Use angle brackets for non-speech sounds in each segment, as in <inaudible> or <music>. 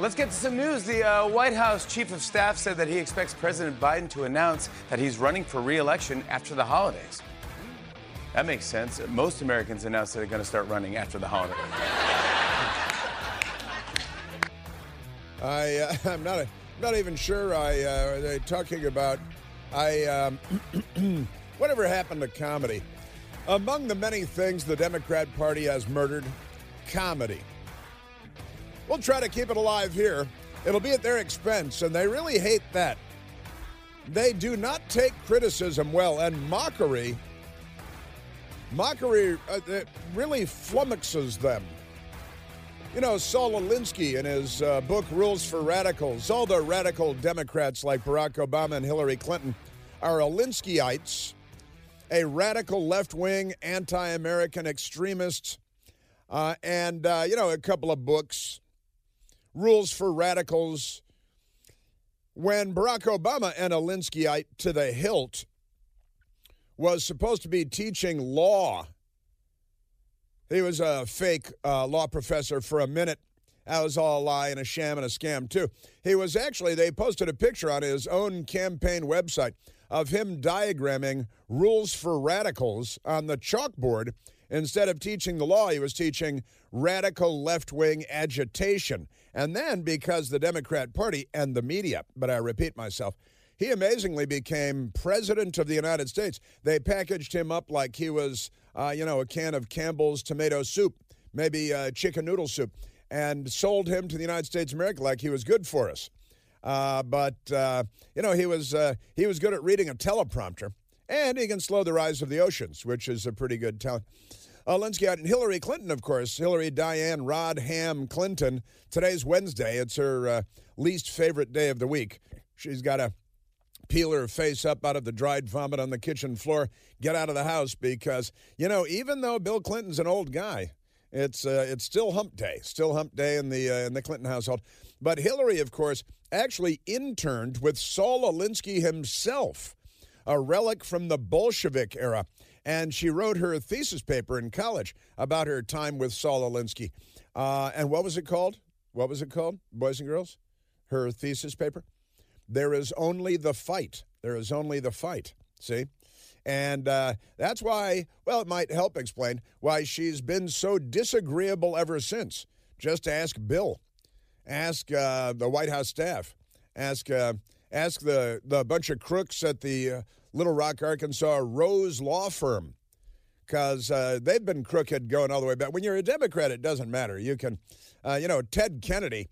Let's get to some news. The uh, White House chief of staff said that he expects President Biden to announce that he's running for re-election after the holidays. That makes sense. Most Americans announce that they're going to start running after the holidays. I, uh, <laughs> I'm not, a, not even sure I, uh, they're talking about, I, um, <clears throat> whatever happened to comedy? Among the many things the Democrat Party has murdered, comedy. We'll try to keep it alive here. It'll be at their expense, and they really hate that. They do not take criticism well, and mockery, mockery uh, really flummoxes them. You know, Saul Alinsky in his uh, book Rules for Radicals, all the radical Democrats like Barack Obama and Hillary Clinton are Alinskyites, a radical left wing, anti American extremist, uh, and, uh, you know, a couple of books, Rules for Radicals. When Barack Obama, an Alinskyite to the hilt, was supposed to be teaching law he was a fake uh, law professor for a minute. That was all a lie and a sham and a scam, too. He was actually, they posted a picture on his own campaign website of him diagramming rules for radicals on the chalkboard. Instead of teaching the law, he was teaching radical left wing agitation. And then, because the Democrat Party and the media, but I repeat myself, he amazingly became president of the United States. They packaged him up like he was uh, you know, a can of Campbell's tomato soup, maybe uh, chicken noodle soup, and sold him to the United States of America like he was good for us. Uh, but uh, you know, he was uh, he was good at reading a teleprompter, and he can slow the rise of the oceans, which is a pretty good talent. Uh, Linsky and Hillary Clinton, of course, Hillary Diane Rodham Clinton. Today's Wednesday. It's her uh, least favorite day of the week. She's got a peel her face up out of the dried vomit on the kitchen floor, get out of the house because, you know, even though Bill Clinton's an old guy, it's uh, it's still hump day, still hump day in the uh, in the Clinton household. But Hillary, of course, actually interned with Saul Alinsky himself, a relic from the Bolshevik era, and she wrote her thesis paper in college about her time with Saul Alinsky. Uh, and what was it called? What was it called, boys and girls? Her thesis paper. There is only the fight. There is only the fight. See? And uh, that's why, well, it might help explain why she's been so disagreeable ever since. Just ask Bill, ask uh, the White House staff, ask uh, ask the the bunch of crooks at the uh, Little Rock, Arkansas Rose Law Firm, because uh, they've been crooked going all the way back. When you're a Democrat, it doesn't matter. You can, uh, you know, Ted Kennedy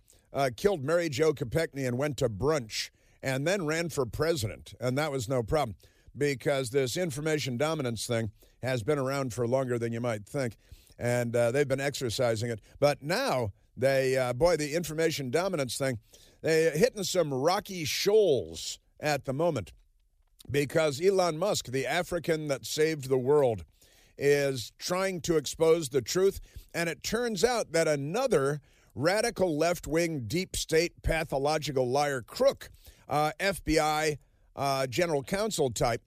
killed Mary Jo Kopechne and went to brunch and then ran for president. And that was no problem because this information dominance thing has been around for longer than you might think. And uh, they've been exercising it. But now, they, uh, boy, the information dominance thing, they're hitting some rocky shoals at the moment because Elon Musk, the African that saved the world, is trying to expose the truth. And it turns out that another radical left wing, deep state, pathological liar crook uh, FBI uh, general counsel type,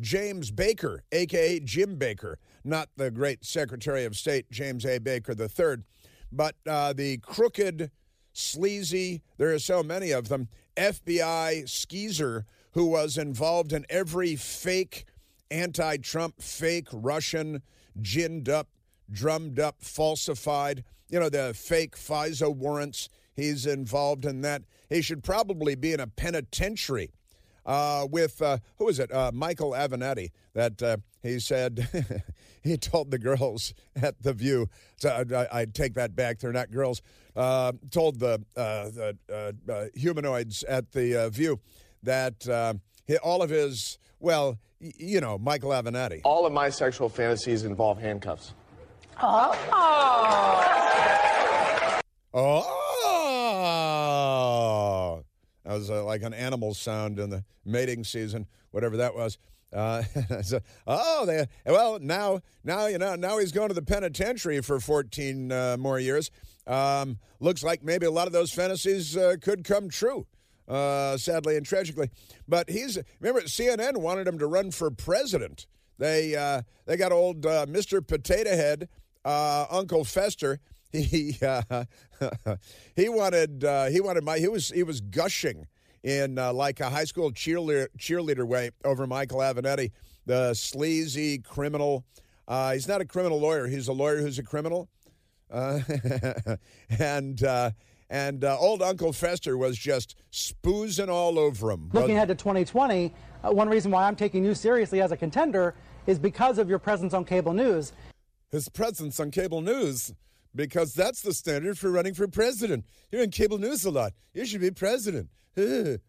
James Baker, aka Jim Baker, not the great Secretary of State James A. Baker III, but uh, the crooked, sleazy, there are so many of them, FBI skeezer who was involved in every fake anti Trump, fake Russian, ginned up, drummed up, falsified, you know, the fake FISA warrants. He's involved in that. He should probably be in a penitentiary. Uh, with uh, who is it? Uh, Michael Avenatti. That uh, he said <laughs> he told the girls at the View. So I, I take that back. They're not girls. Uh, told the, uh, the humanoids at the View that all of his well, y- you know, Michael Avenatti. All of my sexual fantasies involve handcuffs. Oh. Oh. That was uh, like an animal sound in the mating season, whatever that was. Uh, <laughs> so, oh, they, well, now, now you know, now he's going to the penitentiary for 14 uh, more years. Um, looks like maybe a lot of those fantasies uh, could come true, uh, sadly and tragically. But he's remember CNN wanted him to run for president. They uh, they got old uh, Mr. Potato Head uh, Uncle Fester, <laughs> he uh, <laughs> he wanted he wanted my he was he was gushing in like a high school cheerleader cheerleader way over Michael Avenatti, the sleazy criminal. He's not a criminal lawyer. He's a lawyer who's a criminal. Uh, <laughs> and uh, and uh, old Uncle Fester was just spoozing all over him. Looking ahead to 2020, uh, one reason why I'm taking you seriously as a contender is because of your presence on cable news. His presence on cable news, because that's the standard for running for president. You're in cable news a lot. You should be president. <laughs> this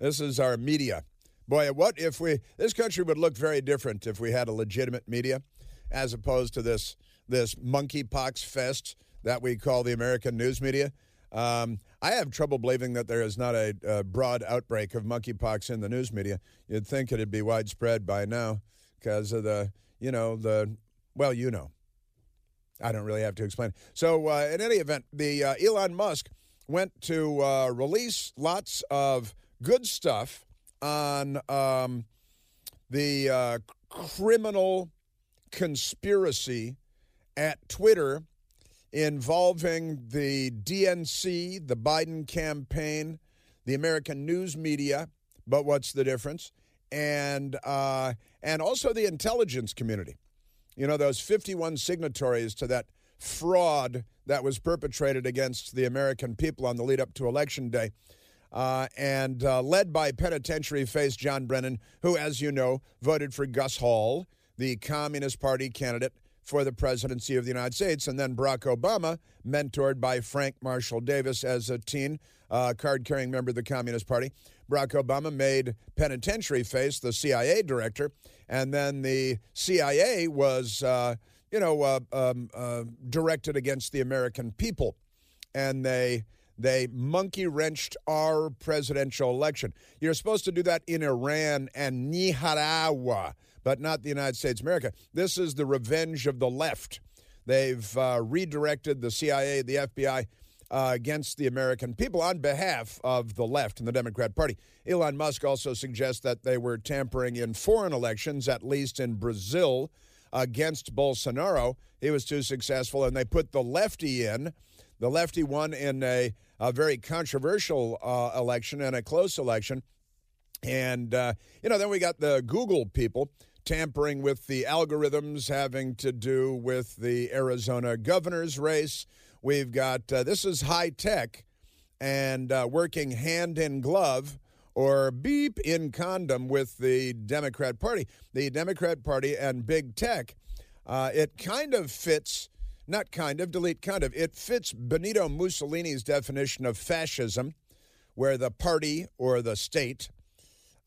is our media. Boy, what if we, this country would look very different if we had a legitimate media as opposed to this, this monkeypox fest that we call the American news media. Um, I have trouble believing that there is not a, a, broad outbreak of monkeypox in the news media. You'd think it'd be widespread by now because of the, you know, the, well, you know. I don't really have to explain. So, uh, in any event, the uh, Elon Musk went to uh, release lots of good stuff on um, the uh, criminal conspiracy at Twitter involving the DNC, the Biden campaign, the American news media. But what's the difference? And uh, and also the intelligence community. You know those 51 signatories to that fraud that was perpetrated against the American people on the lead up to Election Day. Uh, and uh, led by penitentiary face John Brennan, who, as you know, voted for Gus Hall, the Communist Party candidate for the presidency of the United States. And then Barack Obama, mentored by Frank Marshall Davis as a teen, uh, card carrying member of the Communist Party. Barack Obama made penitentiary face the CIA director. And then the CIA was, uh, you know, uh, um, uh, directed against the American people. And they. They monkey wrenched our presidential election. You're supposed to do that in Iran and Nicaragua but not the United States of America. This is the revenge of the left. They've uh, redirected the CIA, the FBI, uh, against the American people on behalf of the left and the Democrat Party. Elon Musk also suggests that they were tampering in foreign elections, at least in Brazil, against Bolsonaro. He was too successful, and they put the lefty in. The lefty won in a, a very controversial uh, election and a close election. And, uh, you know, then we got the Google people tampering with the algorithms having to do with the Arizona governor's race. We've got uh, this is high tech and uh, working hand in glove or beep in condom with the Democrat Party. The Democrat Party and big tech, uh, it kind of fits, not kind of, delete kind of, it fits Benito Mussolini's definition of fascism, where the party or the state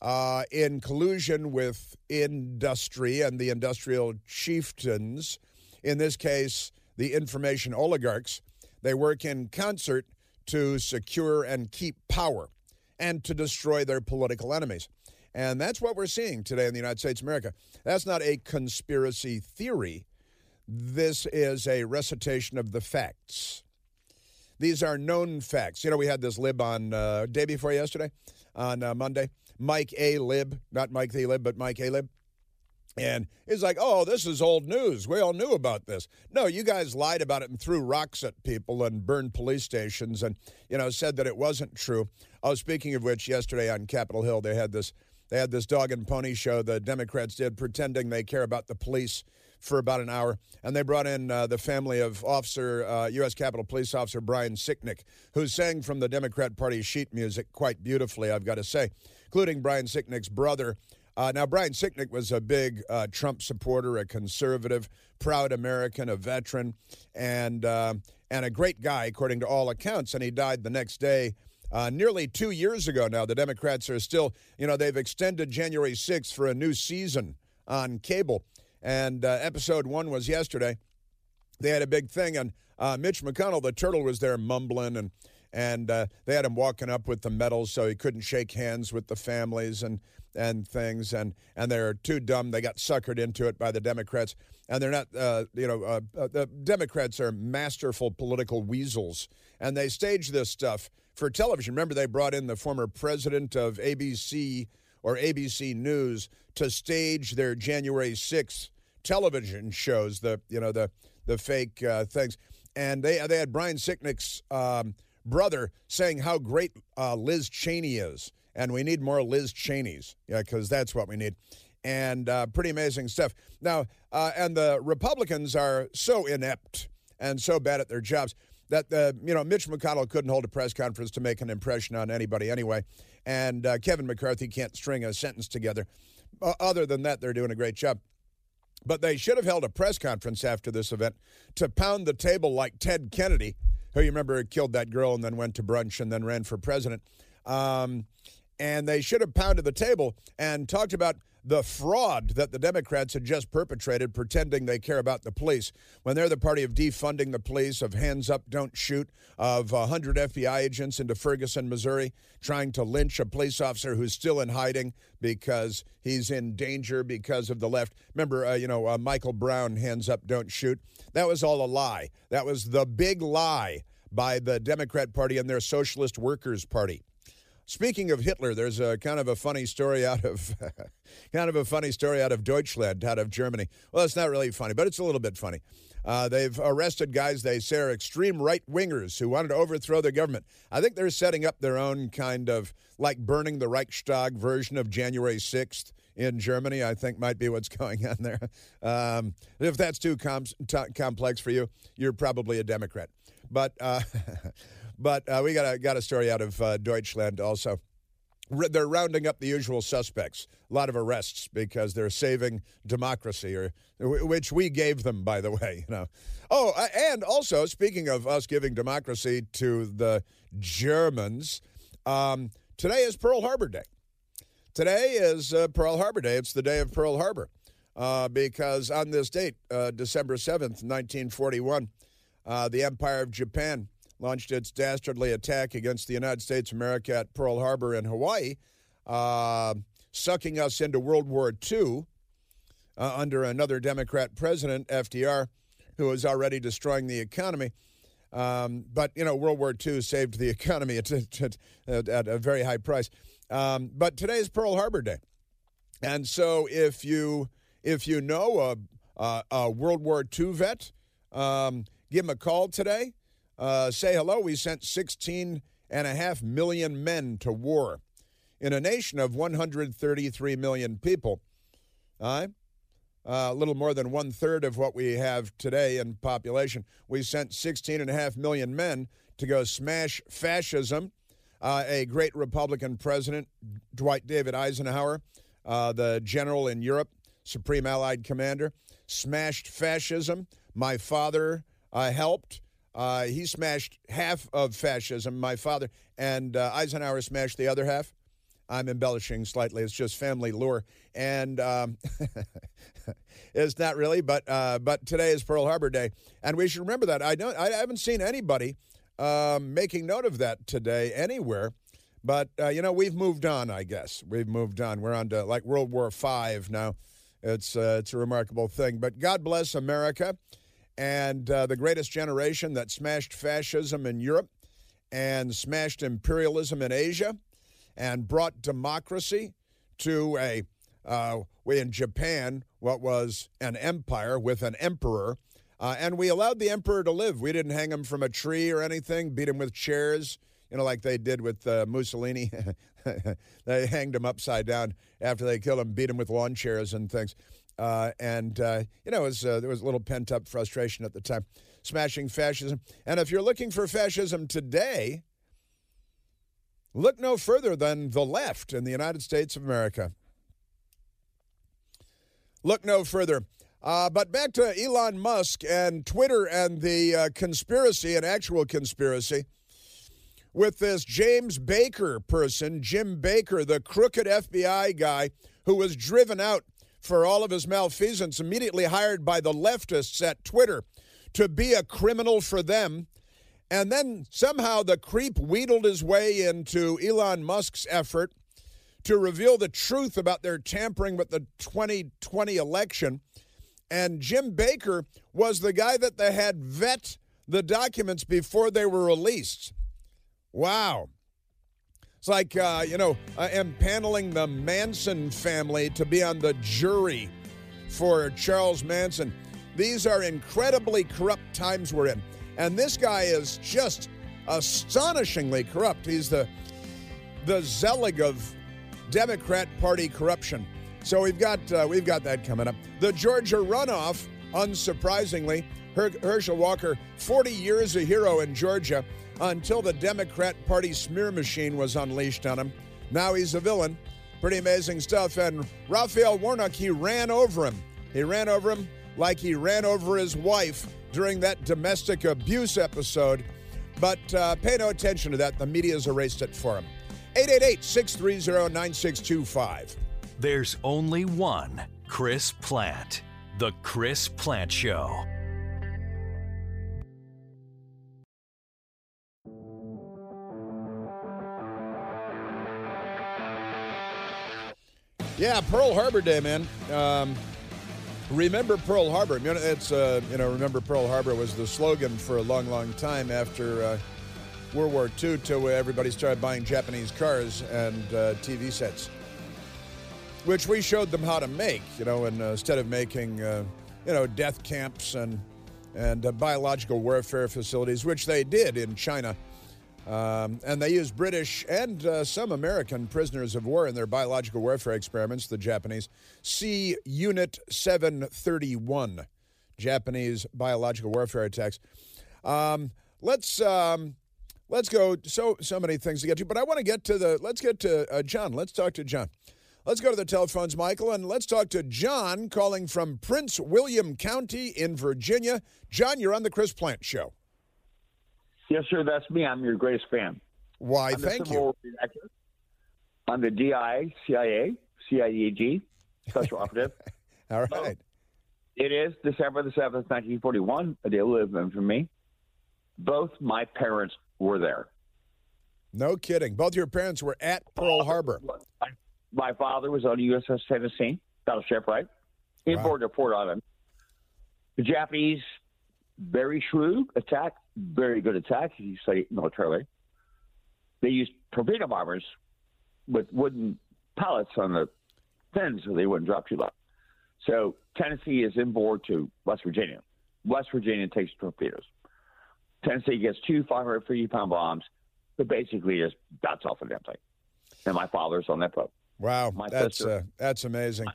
uh, in collusion with industry and the industrial chieftains, in this case, the information oligarchs. They work in concert to secure and keep power and to destroy their political enemies. And that's what we're seeing today in the United States of America. That's not a conspiracy theory. This is a recitation of the facts. These are known facts. You know, we had this lib on uh, day before yesterday, on uh, Monday, Mike A. Lib, not Mike the Lib, but Mike A. Lib. And he's like, oh, this is old news. We all knew about this. No, you guys lied about it and threw rocks at people and burned police stations and, you know, said that it wasn't true. Oh, speaking of which, yesterday on Capitol Hill, they had this they had this dog and pony show the Democrats did, pretending they care about the police for about an hour. And they brought in uh, the family of Officer, uh, U.S. Capitol Police Officer Brian Sicknick, who sang from the Democrat Party sheet music quite beautifully, I've got to say including Brian Sicknick's brother. Uh, now, Brian Sicknick was a big uh, Trump supporter, a conservative, proud American, a veteran, and uh, and a great guy, according to all accounts. And he died the next day, uh, nearly two years ago. Now, the Democrats are still, you know, they've extended January 6th for a new season on cable, and uh, episode one was yesterday. They had a big thing, and uh, Mitch McConnell, the turtle, was there mumbling and and uh, they had him walking up with the medals so he couldn't shake hands with the families and and things and and they're too dumb. They got suckered into it by the democrats and they're not uh, you know uh, uh the democrats are masterful political weasels and they stage this stuff for television. Remember they brought in the former president of abc or abc news to stage their january 6th television shows, the you know the the fake uh, things, and they they had Brian Sicknick's um, brother saying how great uh, Liz Cheney is, and we need more Liz Cheneys, yeah, because that's what we need, and uh, pretty amazing stuff. Now, uh, and the Republicans are so inept and so bad at their jobs that the you know Mitch McConnell couldn't hold a press conference to make an impression on anybody anyway, and uh, Kevin McCarthy can't string a sentence together. Uh, other than that, they're doing a great job. But they should have held a press conference after this event to pound the table like Ted Kennedy, who you remember killed that girl and then went to brunch and then ran for president. Um, and they should have pounded the table and talked about the fraud that the Democrats had just perpetrated, pretending they care about the police, when they're the party of defunding the police, of hands up, don't shoot, of 100 FBI agents into Ferguson, Missouri, trying to lynch a police officer who's still in hiding because he's in danger because of the left. Remember, uh, you know, uh, Michael Brown, hands up, don't shoot. That was all a lie. That was the big lie by the Democrat Party and their Socialist Workers Party. Speaking of Hitler, there's a kind of a funny story <laughs> out of kind of a funny story out of Deutschland, out of Germany. Well, it's not really funny, but it's a little bit funny. Uh, they've arrested guys they say are extreme right wingers who wanted to overthrow the government. I think they're setting up their own kind of like burning the Reichstag version of January 6th in Germany. I think might be what's <laughs> going on there. Um, if that's too com- t- complex for you, you're probably a Democrat. But uh, <laughs> But uh, we got a, got a story out of uh, Deutschland also. They're rounding up the usual suspects. A lot of arrests because they're saving democracy, or which we gave them, by the <laughs> way. You know. Oh, uh, and also speaking of us giving democracy to the Germans, um, today is Pearl Harbor Day. Today is uh, Pearl Harbor Day. It's the day of Pearl Harbor uh, because on this date, uh, December seventh, nineteen forty-one, the Empire of Japan launched its dastardly attack against the United States of America at Pearl Harbor in Hawaii, uh, sucking us into World War II uh, under another Democrat president, FDR, who was already destroying the economy. Um, but, you know, World War II saved the <laughs> economy at, at, at a very high price. Um, but today is Pearl Harbor Day. And so if you if you know a, a, a World War II vet, um, give him a call today uh, say hello. We sent 16 and a half million men to war in a nation of 133 million people. Uh, a little more than one third of what we have today in population. We sent 16 and a half million men to go smash fascism. Uh, a great Republican president, Dwight David Eisenhower, uh, the general in Europe, Supreme Allied Commander, smashed fascism. My father uh, helped. Uh, he smashed half of fascism, my father, and uh, Eisenhower smashed the other half. I'm embellishing slightly. It's just family lore, and um, <laughs> it's not really. But uh, but today is Pearl Harbor Day, and we should remember that. I don't. I haven't seen anybody um, making note of that today anywhere. But uh, you know, we've moved on. I guess we've moved on. We're on to like World War Five now. It's uh, it's a remarkable thing. But God bless America and uh, the greatest generation that smashed fascism in Europe and smashed imperialism in Asia and brought democracy to a, uh, in Japan, what was an empire with an emperor. Uh, and we allowed the emperor to live. We didn't hang him from a tree or anything, beat him with chairs, you know, like they did with uh, Mussolini. <laughs> they hanged him upside down after they killed him, beat him with lawn chairs and things. Uh, and, uh, you know, was, uh, there was a little pent up frustration at the time, smashing fascism. And if you're looking for fascism today, look no further than the left in the United States of America. Look no further. Uh, but back to Elon Musk and Twitter and the uh, conspiracy, an actual conspiracy, with this James Baker person, Jim Baker, the crooked FBI guy who was driven out for all of his malfeasance, immediately hired by the leftists at Twitter to be a criminal for them. And then somehow the creep wheedled his way into Elon Musk's effort to reveal the truth about their tampering with the 2020 election. And Jim Baker was the guy that they had vet the documents before they were released. Wow. It's like, uh, you know, uh, impaneling the Manson family to be on the jury for Charles Manson. These are incredibly corrupt times we're in. And this guy is just astonishingly corrupt. He's the the Zelig of Democrat Party corruption. So we've got uh, we've got that coming up. The Georgia runoff, unsurprisingly, Her- Herschel Walker, 40 years a hero in Georgia until the Democrat Party smear machine was unleashed on him. Now he's a villain. Pretty amazing stuff. And Raphael Warnock, he ran over him. He ran over him like he ran over his wife during that domestic abuse episode. But uh, pay no attention to that. The media's erased it for him. 888 630 9625. There's only one Chris Plante. The Chris Plante Show. Yeah, Pearl Harbor Day, man. Um, remember Pearl Harbor. It's uh, you know, remember Pearl Harbor was the slogan for a long, long time after uh, World War II, till everybody started buying Japanese cars and uh, TV sets, which we showed them how to make. You know, and uh, instead of making uh, you know death camps and and uh, biological warfare facilities, which they did in China. Um, and they used British and uh, some American prisoners of war in their biological warfare experiments, the Japanese. See Unit 731, Japanese biological warfare attacks. Um, let's. Um, let's go. So so many things to get to, but I want to get to the. Let's get to uh, John. Let's talk to John. Let's go to the telephones, Michael, and let's talk to John calling from Prince William County in Virginia. John, you're on the Chris Plante Show. Yes, sir. That's me. I'm your greatest fan. Why, I'm thank you. Reenactor. I'm the DI, CIA, CIEG, Special <laughs> Operative. All right. It is December the 7th, 1941, a day of living for me. Both my parents were there. No kidding. Both your parents were at Pearl Harbor. My, father was on the USS Tennessee, battleship, right? In Wow. to Ford Island. The Japanese, very shrewd attack, very good attack, you say militarily. They used torpedo bombers with wooden pallets on the fins so they wouldn't drop too low. So Tennessee is inboard to West Virginia. West Virginia takes torpedoes. Tennessee gets two 550 pound bombs, but basically just bounced off of that thing. And my father's on that boat. Wow, My that's sister- uh, that's amazing.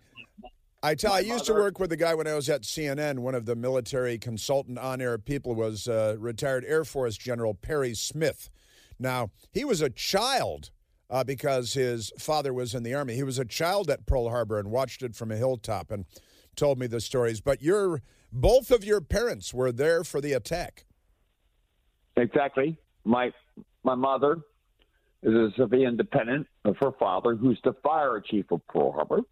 I tell I my used to work with a guy when I was at CNN. One of the military consultant on-air people was uh, retired Air Force General Perry Smith. Now he was a child uh, because his father was in the army. He was a child at Pearl Harbor and watched it from a hilltop and told me the stories. But your both of your parents were there for the attack. Exactly. My my mother is a civilian dependent of her father, who's the fire chief of Pearl Harbor.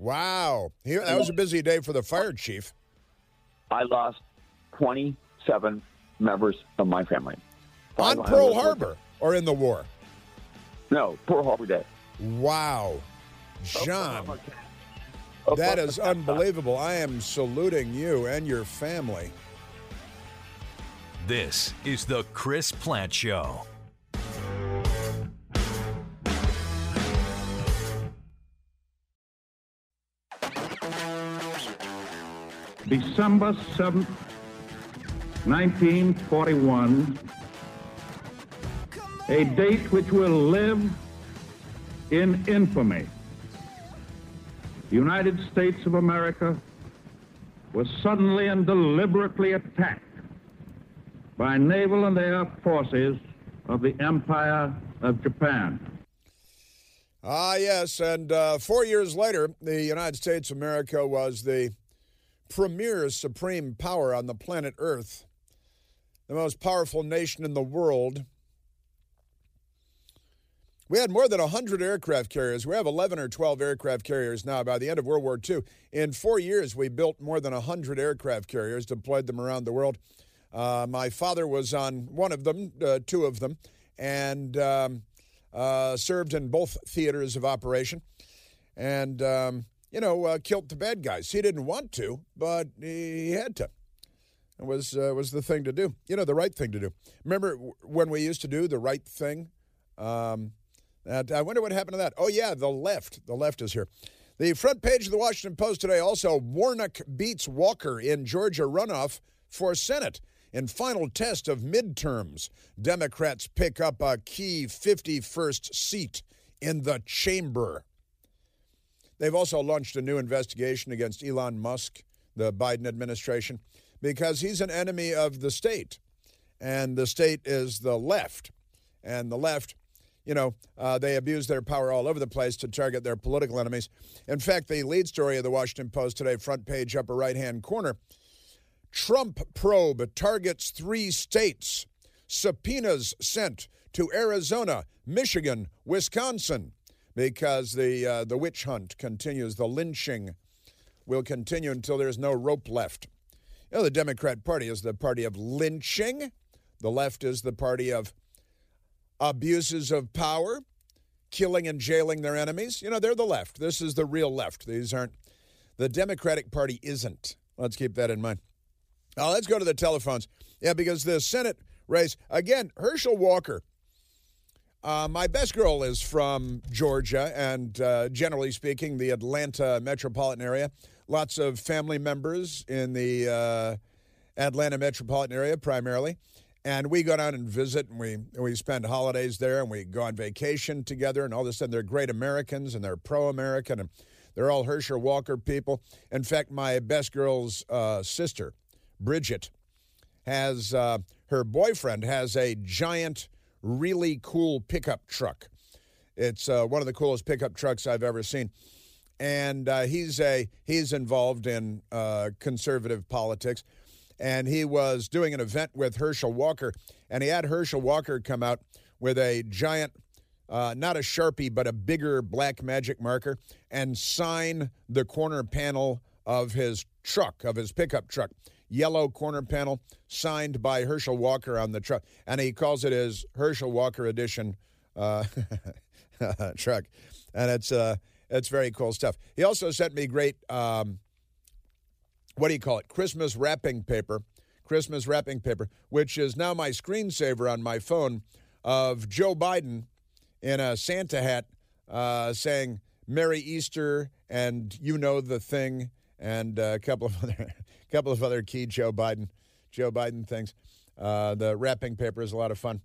Wow, he, that was a busy day for the fire chief. I lost 27 members of my family. On Pearl was- Harbor or in the war. No, Pearl Harbor Day. Wow, John. That is unbelievable. I am saluting you and your family. This is the Chris Plante Show. December 7th, 1941, a date which will live in infamy. The United States of America was suddenly and deliberately attacked by naval and air forces of the Empire of Japan. Ah, yes. And uh, four years later, the United States of America was the premier supreme power on the planet Earth, the most powerful nation in the world. We had more than 100 aircraft carriers. We have 11 or 12 aircraft carriers now. By the end of World War II, in four years, we built more than 100 aircraft carriers, deployed them around the world. Uh, my father was on one of them, uh, two of them, and um, uh, served in both theaters of operation. And, um, you know, uh, killed the bad guys. He didn't want to, but he had to. It was, uh, was the thing to do. You know, the right thing to do. Remember when we used to do the right thing? Um, that, I wonder what happened to that. Oh, yeah, the left. The left is here. The front page of the Washington Post today also Warnock beats Walker in Georgia runoff for Senate. In final test of midterms, Democrats pick up a key 51st seat in the chamber. They've also launched a new investigation against Elon Musk, the Biden administration, because he's an enemy of the state. And the state is the left. And the left you know, uh, they abuse their power all over the place to target their political enemies. In fact, the lead story of the Washington Post today, front page, upper right hand corner Trump probe targets three states. Subpoenas sent to Arizona, Michigan, Wisconsin, because the, uh, the witch hunt continues. The lynching will continue until there's no rope left. You know, the Democrat Party is the party of lynching, the left is the party of abuses of power, killing and jailing their enemies. You know, they're the left. This is the real left. These aren't. The Democratic Party isn't. Let's keep that in mind. Now, let's go to the telephones. Yeah, because the Senate race, again, Herschel Walker. Uh, my best girl is from Georgia and, uh, generally speaking, the Atlanta metropolitan area. Lots of family members in the uh, Atlanta metropolitan area, primarily. And we go down and visit, and we we spend holidays there, and we go on vacation together, and all this. And they're great Americans, and they're pro-American, and they're all Herschel Walker people. In fact, my best girl's uh, sister, Bridget, has uh, her boyfriend has a giant, really cool pickup truck. It's uh, one of the coolest pickup trucks I've ever seen, and uh, he's a he's involved in uh, conservative politics and he was doing an event with Herschel Walker, and he had Herschel Walker come out with a giant, uh, not a Sharpie, but a bigger black magic marker, and sign the corner panel of his truck, of his pickup truck. Yellow corner panel signed by Herschel Walker on the truck. And he calls it his Herschel Walker edition uh, <laughs> truck. And it's, uh, it's very cool stuff. He also sent me great. Um, what do you call it? Christmas wrapping paper. Christmas wrapping paper, which is now my screensaver on my phone of Joe Biden in a Santa hat uh, saying Merry Easter and you know the thing and a couple of other couple of other key Joe Biden Joe Biden things. Uh, the wrapping paper is a lot of fun.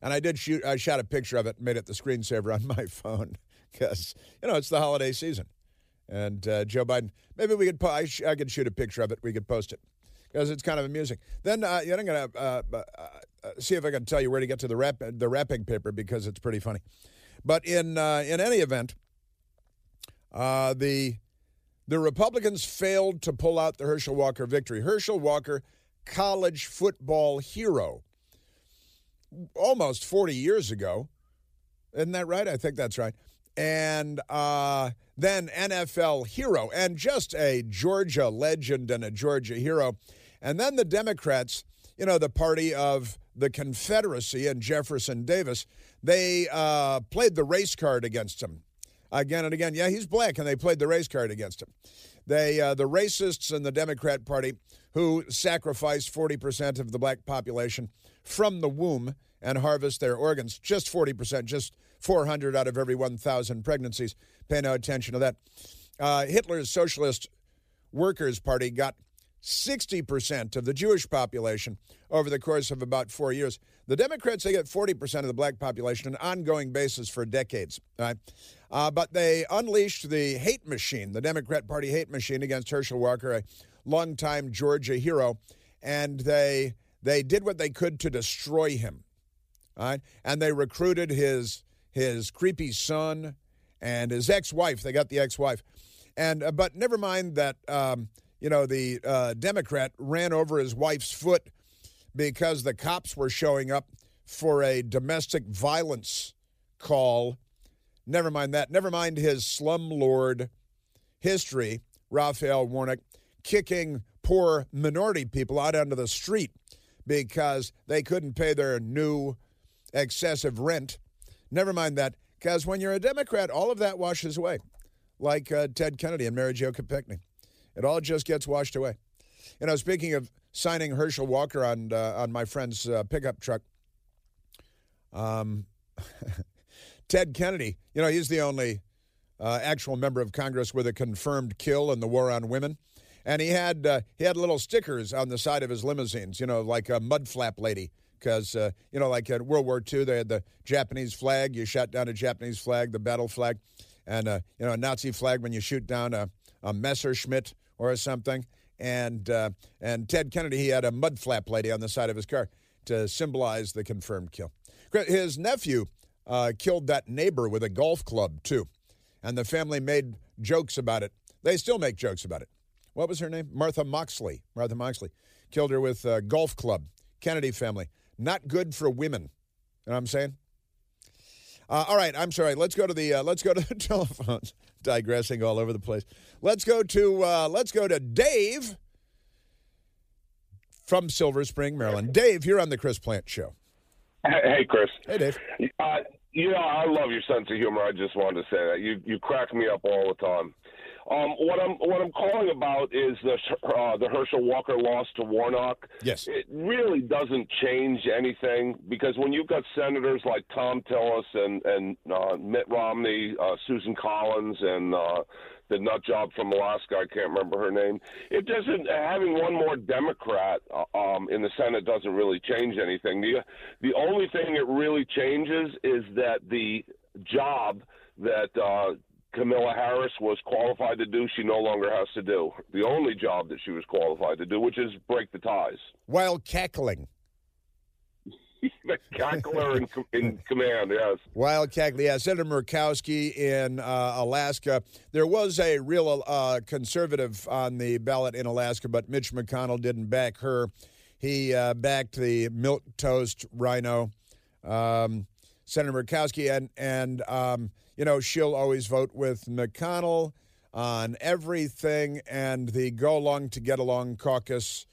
And I did shoot I shot a picture of it made it the screensaver on <laughs> my phone because you know it's the holiday season. And uh, Joe Biden, maybe we could, po- I, sh- I, could shoot a picture of it. We could post it because it's kind of amusing. Then uh, I'm going to uh, uh, uh, see if I can tell you where to get to the wrap, the wrapping paper because it's pretty funny. But in uh, in any event, the the Republicans failed to pull out the Herschel Walker victory. Herschel Walker, college football hero, almost 40 years ago. Isn't that right? I think that's right and uh, then NFL hero, and just a Georgia legend and a Georgia hero. And then the Democrats, you know, the party of the Confederacy and Jefferson Davis, they uh, played the race card against him again and again. Yeah, he's black, and they played the race card against him. They, uh, the racists in the Democrat Party who sacrifice 40% of the black population from the womb and harvest their organs, just 40%, just 400 out of every 1,000 pregnancies. Pay no attention to that. Uh, Hitler's Socialist Workers' Party got 60% of the Jewish population over the course of about four years. The Democrats, they get 40% of the black population on an ongoing basis for decades. Right? Uh, but they unleashed the hate machine, the Democrat Party hate machine against Herschel Walker, a longtime Georgia hero, and they they did what they could to destroy him. Right? And they recruited his his creepy son and his ex-wife. They got the ex-wife, and uh, but never mind that. Um, you know, the uh, Democrat ran over his wife's foot because the cops were showing up for a domestic violence call. Never mind that. Never mind his slumlord history, Raphael Warnock, kicking poor minority people out onto the street because they couldn't pay their new excessive rent. Never mind that, because when you're a Democrat, all of that washes away, like uh, Ted Kennedy and Mary Jo Kopechne. It all just gets washed away. You know, speaking of signing Herschel Walker on uh, on my friend's uh, pickup truck, um, <laughs> Ted Kennedy. You know, he's the only uh, actual member of Congress with a confirmed kill in the war on women. And he had uh, he had little stickers on the side of his limousines, you know, like a mud flap lady, because uh, you know, like in World War II, they had the Japanese flag. You shot down a Japanese flag, the battle flag, and uh, you know, a Nazi flag when you shoot down a, a Messerschmitt or something. And uh, and Ted Kennedy, he had a mud flap lady on the side of his car to symbolize the confirmed kill. His nephew uh, killed that neighbor with a golf club too, and the family made jokes about it. They still make jokes about it. What was her name? Martha Moxley. Martha Moxley killed her with a golf club. Kennedy family. Not good for women. You know what I'm saying? Uh, all right, I'm sorry. Let's go to the uh, let's go to the <laughs> telephones. Digressing all over the place. Let's go to uh, let's go to Dave from Silver Spring, Maryland. Dave, you're on the Chris Plante Show. Hey, Chris. Hey, Dave. Uh, you know, I love your sense of humor. I just wanted to say that you you crack me up all the time. Um, what I'm what I'm calling about is the uh, the Herschel Walker loss to Warnock. Yes, it really doesn't change anything because when you've got senators like Thom Tillis and and uh, Mitt Romney, uh, Susan Collins, and uh, the nut job from Alaska, I can't remember her name. It doesn't having one more Democrat uh, um, in the Senate doesn't really change anything. The the only thing it really changes is that the job that uh, Kamala Harris was qualified to do, she no longer has to do. The only job that she was qualified to do, which is break the ties. While cackling. <laughs> the cackler in, in, <laughs> command, yes. While cackling, yeah. Senator Murkowski in uh, Alaska. There was a real uh, conservative on the ballot in Alaska, but Mitch McConnell didn't back her. He uh, backed the milk toast rhino, um, Senator Murkowski, and and um, you know, she'll always vote with McConnell on everything, and the Go Along to Get Along caucus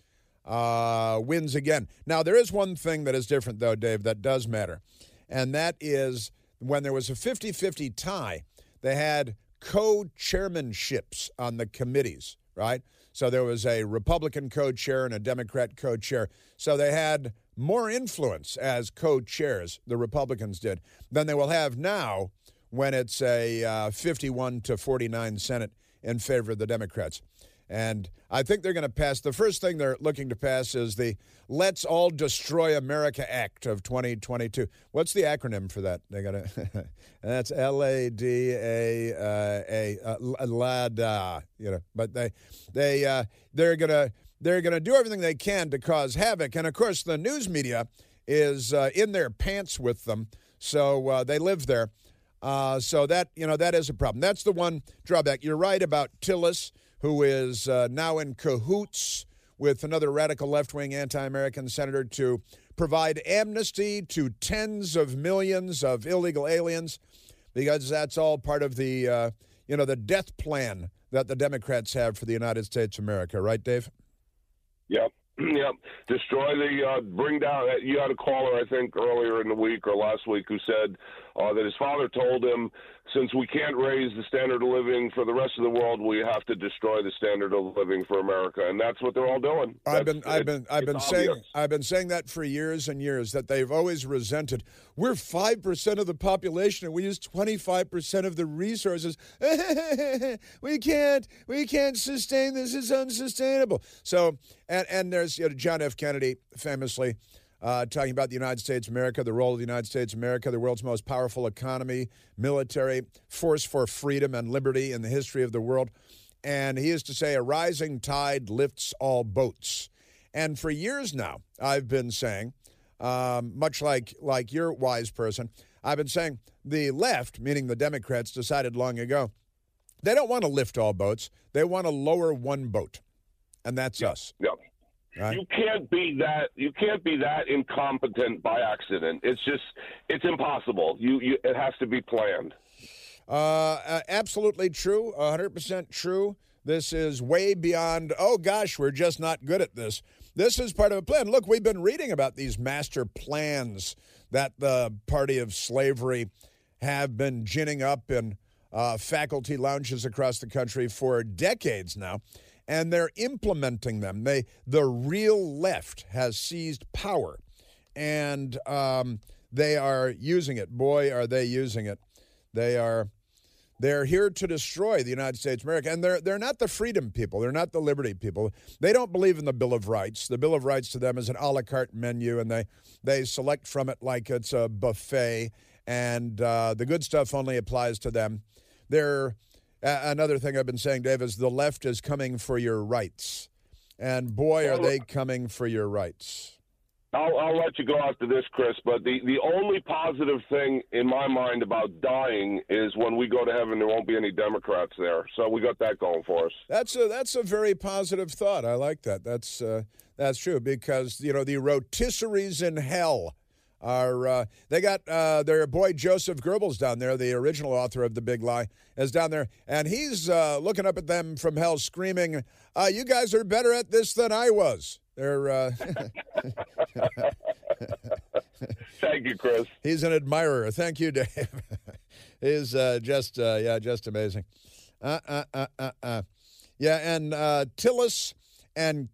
uh, wins again. Now, there is one thing that is different, though, Dave, that does matter, and that is when there was a 50 50 tie, they had co chairmanships on the committees, right? So there was a Republican co chair and a Democrat co chair. So they had more influence as co chairs, the Republicans did, than they will have now when it's a uh, 51 to 49 Senate in favor of the Democrats. And I think they're going to pass. The first thing they're looking to pass is the Let's All Destroy America Act of 2022. What's the acronym for that? They got to. <laughs> that's L A D A uh, A uh, LADA. You know, but they they uh, they're gonna they're gonna do everything they can to cause havoc. And of course, the news media is uh, in their pants with them, so uh, they live there. Uh, so that you know that is a problem. That's the one drawback. You're right about Tillis, who is uh, now in cahoots with another radical left-wing anti-American senator to provide amnesty to tens of millions of illegal aliens, because that's all part of the uh, you know the death plan that the Democrats have for the United States of America. Right, Dave? Yep. <clears throat> Yep. Destroy the, uh, bring down, you had a caller, I think, earlier in the week or last week who said uh, that his father told him, since we can't raise the standard of living for the rest of the world, we have to destroy the standard of living for America, and that's what they're all doing. I've been, I've been, I've been saying, I've been saying that for years and years that they've always resented. We're five percent of the population, and we use twenty five percent of the resources. <laughs> we can't, we can't sustain this. It's unsustainable. So, and and there's you know, John F. Kennedy famously uh, talking about the United States of America, the role of the United States of America, the world's most powerful economy, military, force for freedom and liberty in the history of the world. And he is to say, a rising tide lifts all boats. And for years now, I've been saying, um, much like, like your wise person, I've been saying the left, meaning the Democrats, decided long ago they don't want to lift all boats. They want to lower one boat, and that's yep. us. Yep. Right. You can't be that. You can't be that incompetent by accident. It's just. It's impossible. You. you it has to be planned. Uh, absolutely true. 100% true. This is way beyond, oh gosh, we're just not good at this. This is part of a plan. Look, we've been reading about these master plans that the party of slavery have been ginning up in uh, faculty lounges across the country for decades now and they're implementing them. They, the real left has seized power, and um, they are using it. Boy, are they using it! They are, They're here to destroy the United States of America. And they're, they're not the freedom people. They're not the liberty people. They don't believe in the Bill of Rights. The Bill of Rights to them is an a la carte menu, and they, they select from it like it's a buffet. And uh, the good stuff only applies to them. They're, uh, another thing I've been saying, Dave, is the left is coming for your rights. And boy, are they coming for your rights. I'll, I'll let you go after this, Chris. But the, the only positive thing in my mind about dying is when we go to heaven, there won't be any Democrats there. So we got that going for us. That's a that's a very positive thought. I like that. That's uh, that's true because you know the rotisseries in hell are uh, they got uh, their boy Joseph Goebbels down there, the original author of the Big Lie, is down there, and he's uh, looking up at them from hell, screaming, uh, "You guys are better at this than I was." They're. Uh, <laughs> Thank you, Chris. <laughs> He's an admirer. Thank you, Dave. <laughs> He's uh, just uh, yeah, just amazing. Uh, uh, uh, uh, uh. Yeah, and uh, Tillis and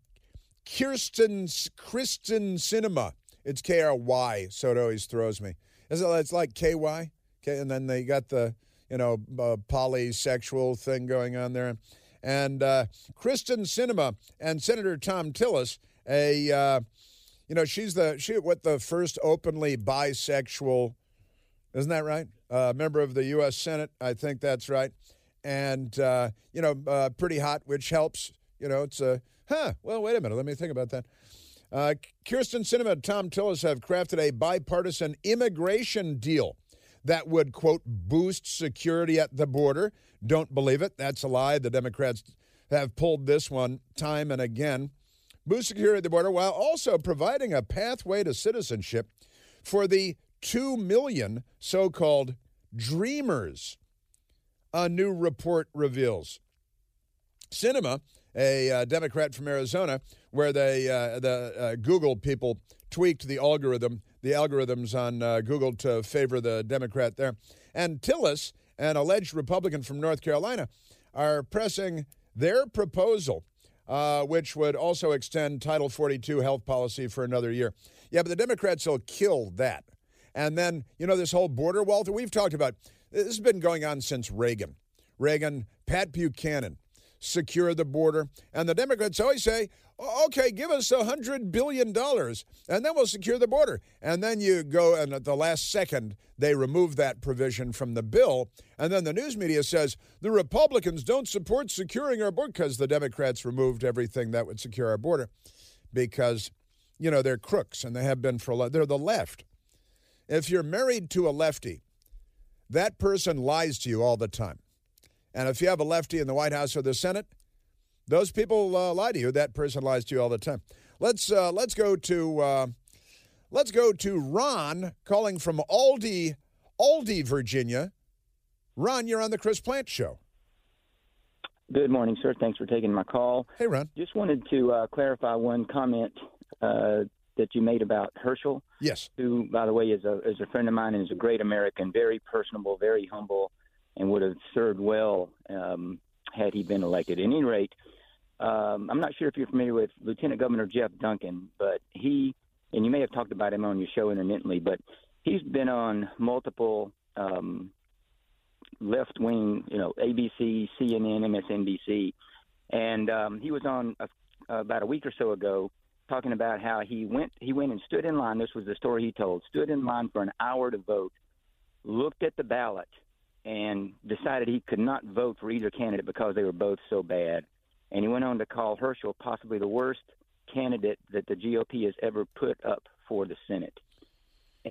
Kyrsten Kristen Sinema. It's K R Y, so it always throws me. Is it? It's like K Y. Okay, and then they got the you know uh, polysexual thing going on there, and uh, Kristen Sinema and Senator Thom Tillis a uh, you know she's the she what the first openly bisexual isn't that right uh, member of the u.s senate i think that's right and uh, you know uh, pretty hot which helps you know it's a huh well wait a minute let me think about that uh, Kyrsten Sinema and Thom Tillis have crafted a bipartisan immigration deal that would, quote, boost security at the border. Don't believe it. That's a lie. The Democrats have pulled this one time and again boost security at the border while also providing a pathway to citizenship for the 2 million so called dreamers, a new report reveals. Sinema, a uh, Democrat from Arizona, where they uh, the uh, Google people tweaked the algorithm, the algorithms on uh, Google to favor the Democrat there, and Tillis, an alleged Republican from North Carolina, are pressing their proposal uh, which would also extend Title 42 health policy for another year. Yeah, but the Democrats will kill that. And then, you know, this whole border wall that we've talked about, this has been going on since Reagan. Reagan, Pat Buchanan, secure the border. And the Democrats always say, okay, give us a $100 billion and then we'll secure the border. And then you go, and at the last second, they remove that provision from the bill. And then the news media says the Republicans don't support securing our border because the Democrats removed everything that would secure our border because, you know, they're crooks and they have been for a lot. They're the left. If you're married to a lefty, that person lies to you all the time. And if you have a lefty in the White House or the Senate, those people uh, lie to you. That person lies to you all the time. Let's uh, let's go to uh, let's go to Ron calling from Aldie, Aldie, Virginia. Ron, you're on the Chris Plante Show. Good morning, sir. Thanks for taking my call. Hey, Ron. Just wanted to uh, clarify one comment uh, that you made about Herschel. Yes. Who, by the way, is a is a friend of mine and is a great American, very personable, very humble, and would have served well um, had he been elected. At any rate, um, I'm not sure if you're familiar with Lieutenant Governor Jeff Duncan, but he, and you may have talked about him on your show intermittently, but he's been on multiple um, left wing, you know, ABC, CNN, MSNBC, and um, he was on a, about a week or so ago talking about how he went he went and stood in line. This was the story he told. Stood in line for an hour to vote, looked at the ballot, and decided he could not vote for either candidate because they were both so bad and he went on to call Herschel possibly the worst candidate that the GOP has ever put up for the Senate.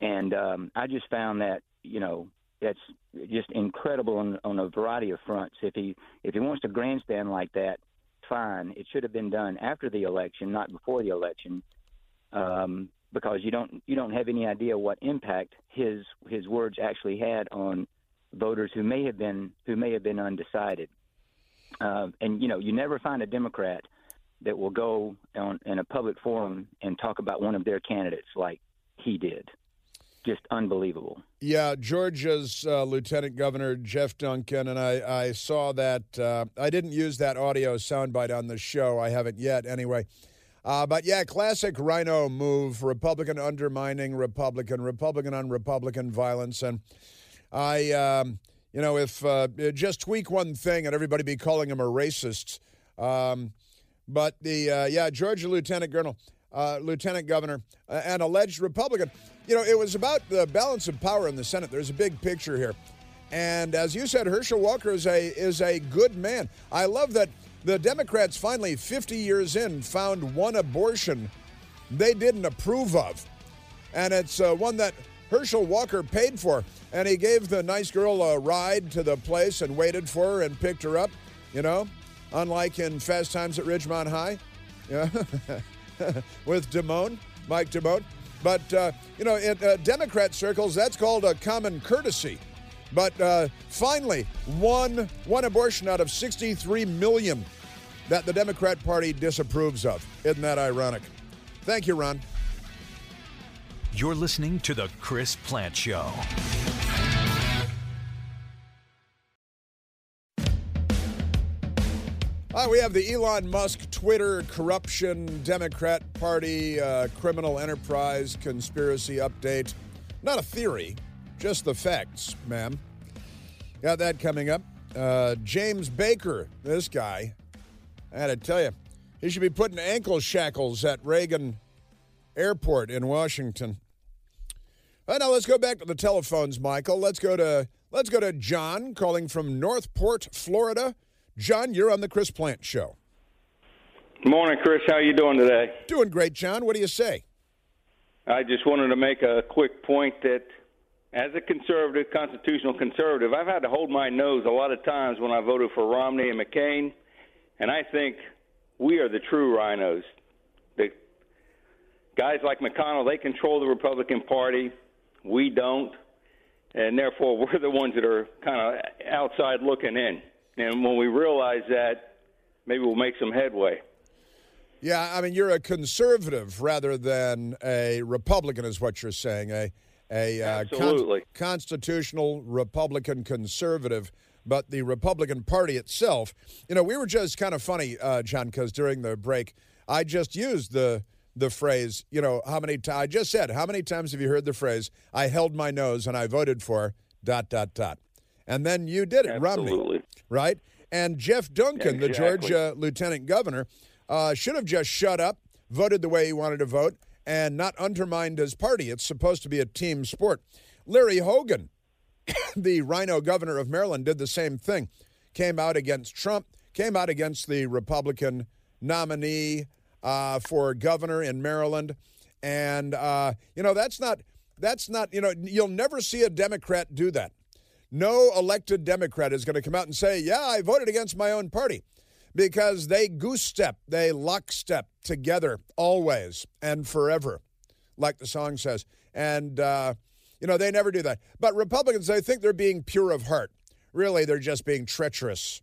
And um, I just found that you know that's just incredible on, on a variety of fronts. If he if he wants to grandstand like that, fine. It should have been done after the election, not before the election, um, because you don't you don't have any idea what impact his his words actually had on voters who may have been who may have been undecided. Uh, and you know, you never find a Democrat that will go on in a public forum and talk about one of their candidates like he did. Just unbelievable. Yeah, Georgia's uh, Lieutenant Governor Jeff Duncan, and I, I saw that. Uh, I didn't use that audio soundbite on the show. I haven't yet, anyway. Uh, but yeah, classic rhino move Republican undermining Republican, Republican on Republican violence. And I. Um, You know, if uh, just tweak one thing and everybody be calling him a racist. Um, but the uh, yeah, Georgia Lieutenant Colonel, uh, Lieutenant Governor, uh, an alleged Republican. You know, it was about the balance of power in the Senate. There's a big picture here, and as you said, Herschel Walker is a is a good man. I love that the Democrats finally, 50 years in, found one abortion they didn't approve of, and it's uh, one that Herschel Walker paid for, and he gave the nice girl a ride to the place and waited for her and picked her up. You know, unlike in Fast Times at Ridgemont High, <laughs> yeah, with Damone, Mike Damone. But, uh, you know, in uh, Democrat circles, that's called a common courtesy. But uh, finally, one, one abortion out of 63 million that the Democrat Party disapproves of. Isn't that ironic? Thank you, Ron. You're listening to The Chris Plante Show. Uh, we have the Elon Musk Twitter corruption Democrat Party uh, criminal enterprise conspiracy update. Not a theory, just the facts, ma'am. Got that coming up. Uh, James Baker, this guy, I had to tell you, he should be putting ankle shackles at Reagan Airport in Washington. All right, now let's go back to the telephones, Michael. Let's go to let's go to John calling from Northport, Florida. John, you're on the Chris Plante Show. Morning, Chris. How you doing today? Doing great, John. What do you say? I just wanted to make a quick point that as a conservative, constitutional conservative, I've had to hold my nose a lot of times when I voted for Romney and McCain, and I think we are the true rhinos. The guys like McConnell, they control the Republican Party. We don't, and therefore <laughs> we're the ones that are kind of outside looking in. And when we realize that, maybe we'll make some headway. Yeah, I mean, you're a conservative rather than a Republican, is what you're saying. A a uh, Absolutely. con- constitutional Republican conservative, but the Republican Party itself. You know, we were just kind of funny, uh, John, because during the break, I just used the the phrase. You know, how many? T- I just said, how many times have you heard the phrase? I held my nose and I voted for dot dot dot, and then you did it, Absolutely. Romney, right? And Jeff Duncan, the Georgia lieutenant governor, uh, should have just shut up, voted the way he wanted to vote, and not undermined his party. It's supposed to be a team sport. Larry Hogan, <coughs> the Rhino governor of Maryland, did the same thing. Came out against Trump, came out against the Republican nominee uh, for governor in Maryland. And, uh, you know, that's not, that's not, you know, you'll never see a Democrat do that. No elected Democrat is going to come out and say, yeah, I voted against my own party because they goose step, they lockstep together always and forever, like the song says. And, uh, you know, they never do that. But Republicans, they think they're being pure of heart. Really, they're just being treacherous.